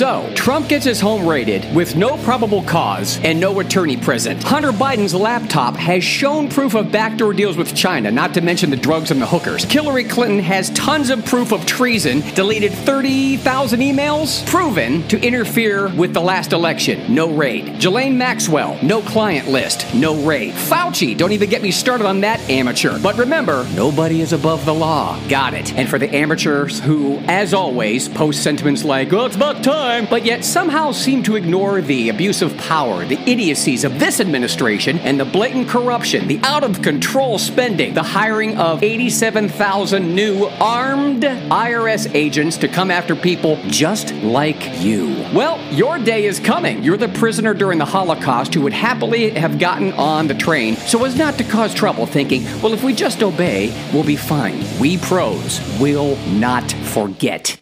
So, Trump gets his home raided with no probable cause and no attorney present. Hunter Biden's laptop has shown proof of backdoor deals with China, not to mention the drugs and the hookers. Hillary Clinton has tons of proof of treason, deleted 30,000 emails, proven to interfere with the last election. No raid. Ghislaine Maxwell, no client list, no raid. Fauci, don't even get me started on that amateur. But remember, nobody is above the law. Got it. And for the amateurs who, as always, post sentiments like, oh, it's about time, but yet somehow seem to ignore the abuse of power, the idiocies of this administration, and the blatant corruption, the out of control spending, the hiring of 87,000 new armed IRS agents to come after people just like you. Well, your day is coming. You're the prisoner during the Holocaust who would happily have gotten on the train so as not to cause trouble, thinking, well, if we just obey, we'll be fine. We pros will not forget.